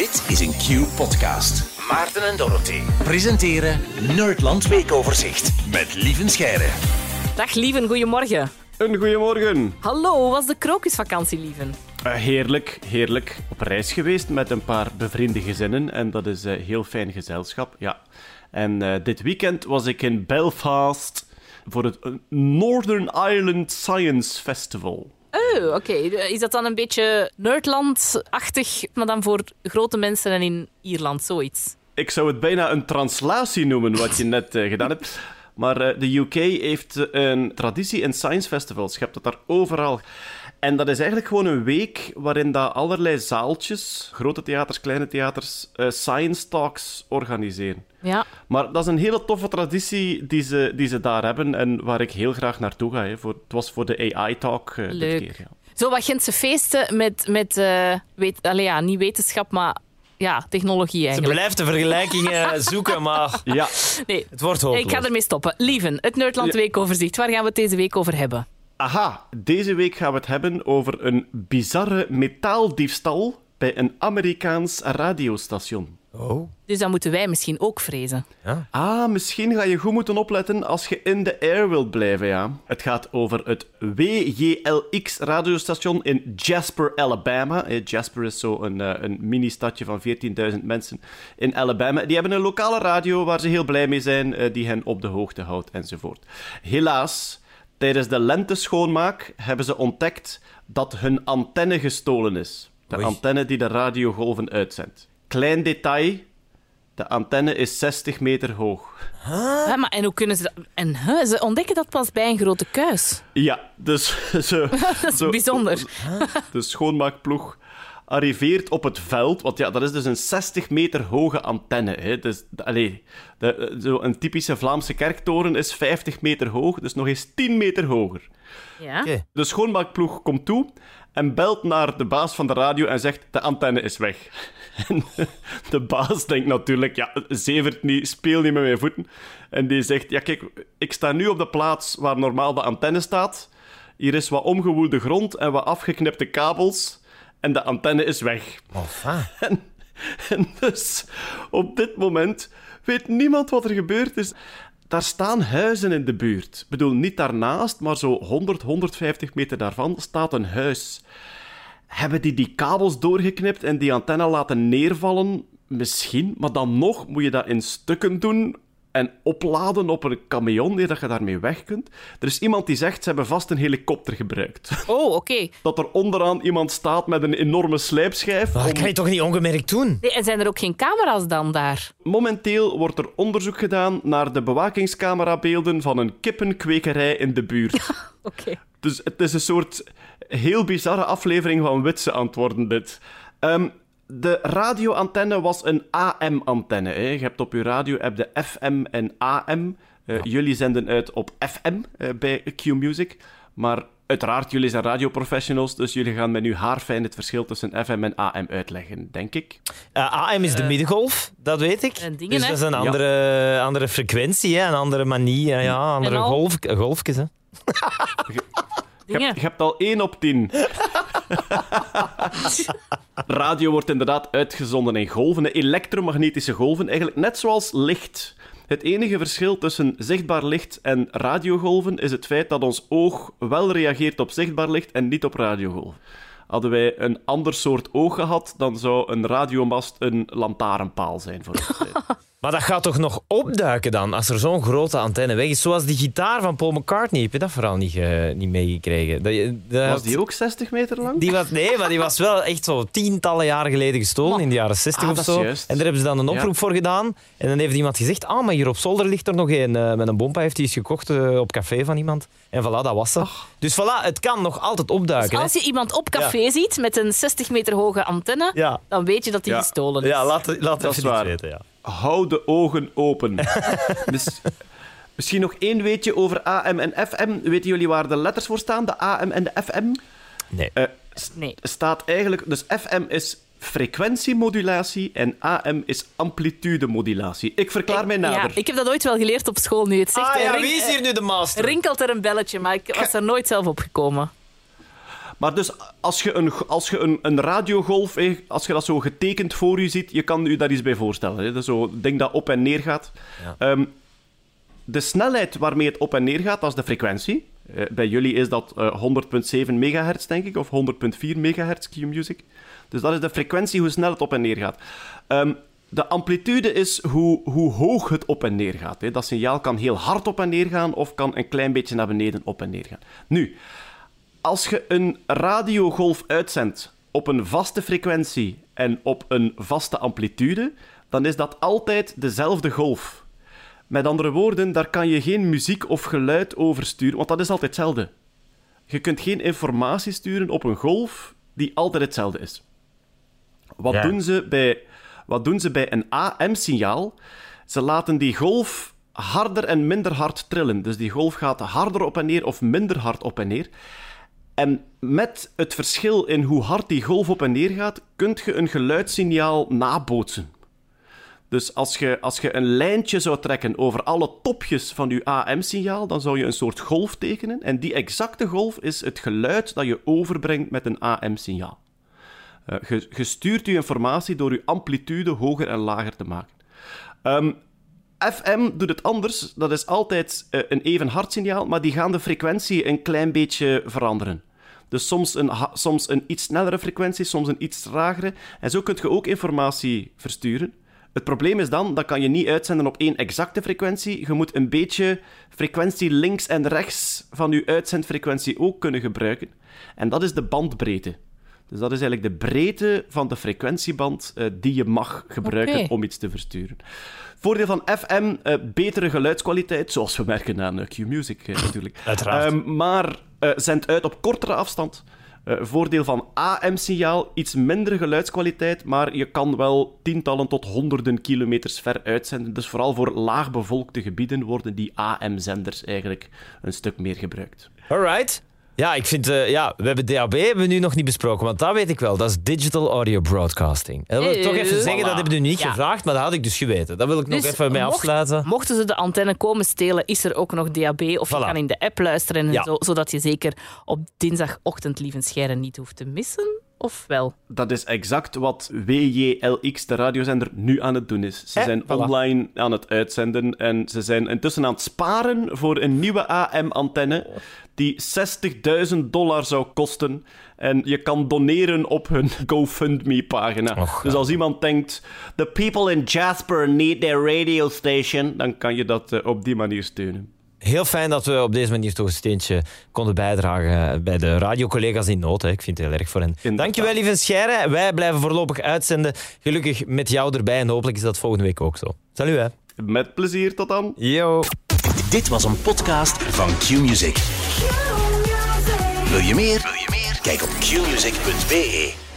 Dit is een Q-podcast. Maarten en Dorothy presenteren Nerdland Weekoverzicht met Lieven Scheire. Dag Lieven, goedemorgen. Een goeiemorgen. Hallo, hoe was de krokusvakantie, Lieven? Uh, heerlijk, heerlijk. Op reis geweest met een paar bevriende gezinnen en dat is uh, heel fijn gezelschap, ja. En uh, dit weekend was ik in Belfast voor het Northern Ireland Science Festival. Oh, oké. Okay. Is dat dan een beetje Nerdland-achtig, maar dan voor grote mensen en in Ierland, zoiets? Ik zou het bijna een translatie noemen, wat je net uh, gedaan hebt. Maar uh, de UK heeft een traditie in science festivals. Je hebt dat daar overal. En dat is eigenlijk gewoon een week waarin dat allerlei zaaltjes, grote theaters, kleine theaters, uh, science talks organiseren. Ja. Maar dat is een hele toffe traditie die ze, die ze daar hebben en waar ik heel graag naartoe ga. Hè. Voor, het was voor de AI-talk uh, Leuk. dit keer. Ja. Zo wat Gentse feesten met, met uh, weet, allez, ja, niet wetenschap, maar ja, technologie eigenlijk. Ze blijft de vergelijkingen zoeken, maar ja. nee, het wordt hopeloos. Ik ga ermee stoppen. Lieven, het Nerdland Weekoverzicht. Waar gaan we het deze week over hebben? Aha, deze week gaan we het hebben over een bizarre metaaldiefstal bij een Amerikaans radiostation. Oh. Dus dat moeten wij misschien ook vrezen. Ja. Ah, misschien ga je goed moeten opletten als je in de air wilt blijven, ja. Het gaat over het WJLX-radiostation in Jasper, Alabama. Jasper is zo een, een mini-stadje van 14.000 mensen in Alabama. Die hebben een lokale radio waar ze heel blij mee zijn, die hen op de hoogte houdt enzovoort. Helaas... Tijdens de lenteschoonmaak hebben ze ontdekt dat hun antenne gestolen is. De Oei. antenne die de radiogolven uitzendt. Klein detail, de antenne is 60 meter hoog. Huh? maar en hoe kunnen ze dat... En huh, ze ontdekken dat pas bij een grote kuis. Ja, dus ze... dat is zo, bijzonder. De schoonmaakploeg arriveert op het veld, want ja, dat is dus een 60 meter hoge antenne. Hè. Dus, allee, de, zo een typische Vlaamse kerktoren is 50 meter hoog, dus nog eens 10 meter hoger. Ja. Okay. De schoonmaakploeg komt toe en belt naar de baas van de radio en zegt: De antenne is weg. En de baas denkt natuurlijk: Ja, zevert niet, speel niet met mijn voeten. En die zegt: Ja, kijk, ik sta nu op de plaats waar normaal de antenne staat. Hier is wat omgewoelde grond en wat afgeknipte kabels. En de antenne is weg. Enfin. En, en dus op dit moment weet niemand wat er gebeurd is. Daar staan huizen in de buurt. Ik bedoel, niet daarnaast, maar zo 100, 150 meter daarvan staat een huis. Hebben die die kabels doorgeknipt en die antenne laten neervallen? Misschien, maar dan nog moet je dat in stukken doen en opladen op een camion, nee, dat je daarmee weg kunt. Er is iemand die zegt, ze hebben vast een helikopter gebruikt. Oh, oké. Okay. Dat er onderaan iemand staat met een enorme slijpschijf. Dat om... kan je toch niet ongemerkt doen? Nee, en zijn er ook geen camera's dan daar? Momenteel wordt er onderzoek gedaan naar de bewakingscamerabeelden van een kippenkwekerij in de buurt. Ja, oké. Okay. Dus het is een soort heel bizarre aflevering van Witse antwoorden, dit. Um, de radioantenne was een AM-antenne. Je hebt op je radio-app de FM en AM. Uh, ja. Jullie zenden uit op FM uh, bij Q-Music. Maar uiteraard, jullie zijn radioprofessionals, dus jullie gaan met uw haarfijn het verschil tussen FM en AM uitleggen, denk ik. Uh, AM is de middengolf, dat weet ik. Dingen, dus dat is een andere, ja. andere frequentie, hè? een andere manier, ja, andere golf, golfjes. Hè? Je hebt, je hebt al 1 op 10. Radio wordt inderdaad uitgezonden in golven, elektromagnetische golven, eigenlijk net zoals licht. Het enige verschil tussen zichtbaar licht en radiogolven is het feit dat ons oog wel reageert op zichtbaar licht en niet op radiogolven. Hadden wij een ander soort oog gehad, dan zou een radiomast een lantaarnpaal zijn voor ons. Maar dat gaat toch nog opduiken dan, als er zo'n grote antenne weg is? Zoals die gitaar van Paul McCartney. Heb je dat verhaal niet, uh, niet meegekregen? Dat, dat was die ook 60 meter lang? Die was, nee, maar die was wel echt zo tientallen jaren geleden gestolen, in de jaren 60 ah, of zo. En daar hebben ze dan een oproep ja. voor gedaan. En dan heeft iemand gezegd, ah, maar hier op zolder ligt er nog een uh, met een bompa. Heeft hij eens gekocht uh, op café van iemand. En voilà, dat was ze. Dus voilà, het kan nog altijd opduiken. Dus als je iemand op café ja. ziet met een 60 meter hoge antenne, ja. dan weet je dat die gestolen is. Ja, laat, laat dat is waar. weten, ja. Hou de ogen open. dus, misschien nog één weetje over AM en FM. Weten jullie waar de letters voor staan? De AM en de FM? Nee. Uh, nee. Staat eigenlijk... Dus FM is frequentiemodulatie en AM is amplitudemodulatie. Ik verklaar ik, mij nader. Ja, ik heb dat ooit wel geleerd op school nu. Het zegt, ah ja, wie is hier nu de master? Rinkelt er een belletje, maar ik was er nooit zelf op gekomen. Maar dus als je een, als je een, een radiogolf, eh, als je dat zo getekend voor je ziet, je kan je daar iets bij voorstellen. Hè? Dus zo ding dat op en neer gaat. Ehm, de snelheid waarmee het op en neer gaat, dat is de frequentie. Eh, bij jullie is dat eh 100.7 megahertz, denk ik, of 100.4 megahertz Q-music. Dus dat is de frequentie, hoe snel het op en neer gaat. Ehm, de amplitude is hoe, hoe hoog het op en neer gaat. Hè. Dat signaal kan heel hard op en neer gaan of kan een klein beetje naar beneden op en neer gaan. Nu, als je een radiogolf uitzendt op een vaste frequentie en op een vaste amplitude, dan is dat altijd dezelfde golf. Met andere woorden, daar kan je geen muziek of geluid over sturen, want dat is altijd hetzelfde. Je kunt geen informatie sturen op een golf die altijd hetzelfde is. Wat, Ja. doen, ze bij, wat doen ze bij een AM-signaal? Ze laten die golf harder en minder hard trillen. Dus die golf gaat harder op en neer of minder hard op en neer. En met het verschil in hoe hard die golf op en neer gaat, kunt je een geluidssignaal nabootsen. Dus als je, als je een lijntje zou trekken over alle topjes van je AM-signaal, dan zou je een soort golf tekenen. En die exacte golf is het geluid dat je overbrengt met een AM-signaal. Eh, je, je stuurt je informatie door je amplitude hoger en lager te maken. Ehm, FM doet het anders. Dat is altijd eh, een even hard signaal, maar die gaan de frequentie een klein beetje veranderen. Dus soms een, soms een iets snellere frequentie, soms een iets tragere. En zo kun je ook informatie versturen. Het probleem is dan, dat kan je niet uitzenden op één exacte frequentie. Je moet een beetje frequentie links en rechts van je uitzendfrequentie ook kunnen gebruiken. En dat is de bandbreedte. Dus dat is eigenlijk de breedte van de frequentieband eh, die je mag gebruiken om iets te versturen. Voordeel van FM, eh, betere geluidskwaliteit, zoals we merken aan eh, Q-Music natuurlijk. Uiteraard. Ehm, maar eh, zendt uit op kortere afstand. Eh, voordeel van AM-signaal, iets mindere geluidskwaliteit, maar je kan wel tientallen tot honderden kilometers ver uitzenden. Dus vooral voor laagbevolkte gebieden worden die AM-zenders eigenlijk een stuk meer gebruikt. Alright. Ja, ik vind, eh, ja, we hebben DAB hebben we nu nog niet besproken, want dat weet ik wel. Dat is Digital Audio Broadcasting. En dat wil ik toch even Eh, zeggen, dat hebben we nu niet Ja. gevraagd, maar dat had ik dus geweten. Dat wil ik nog Dus even mee mocht- afsluiten. Mochten ze de antenne komen stelen, is er ook nog DAB. Of Voilà. je kan in de app luisteren, en Ja. zo, zodat je zeker op dinsdagochtend Lievenscheiren niet hoeft te missen. Of wel? Dat is exact wat WJLX, de radiozender, nu aan het doen is. Ze Eh, zijn voilà. online aan het uitzenden en ze zijn intussen aan het sparen voor een nieuwe AM-antenne die 60.000 dollar zou kosten. En je kan doneren op hun GoFundMe-pagina. Och, dus als iemand denkt, the people in Jasper need their radio station, dan kan je dat eh, op die manier steunen. Heel fijn dat we op deze manier toch een steentje konden bijdragen bij de radiocollega's in nood. Hè. Ik vind het heel erg voor hen. Inderdaad. Dankjewel, lieve Scheire. Wij blijven voorlopig uitzenden. Gelukkig met jou erbij en hopelijk is dat volgende week ook zo. Salut, hè. Met plezier, tot dan. Yo. Dit was een podcast van Q-Music. Wil je meer? Wil je meer? Kijk op qmusic.be.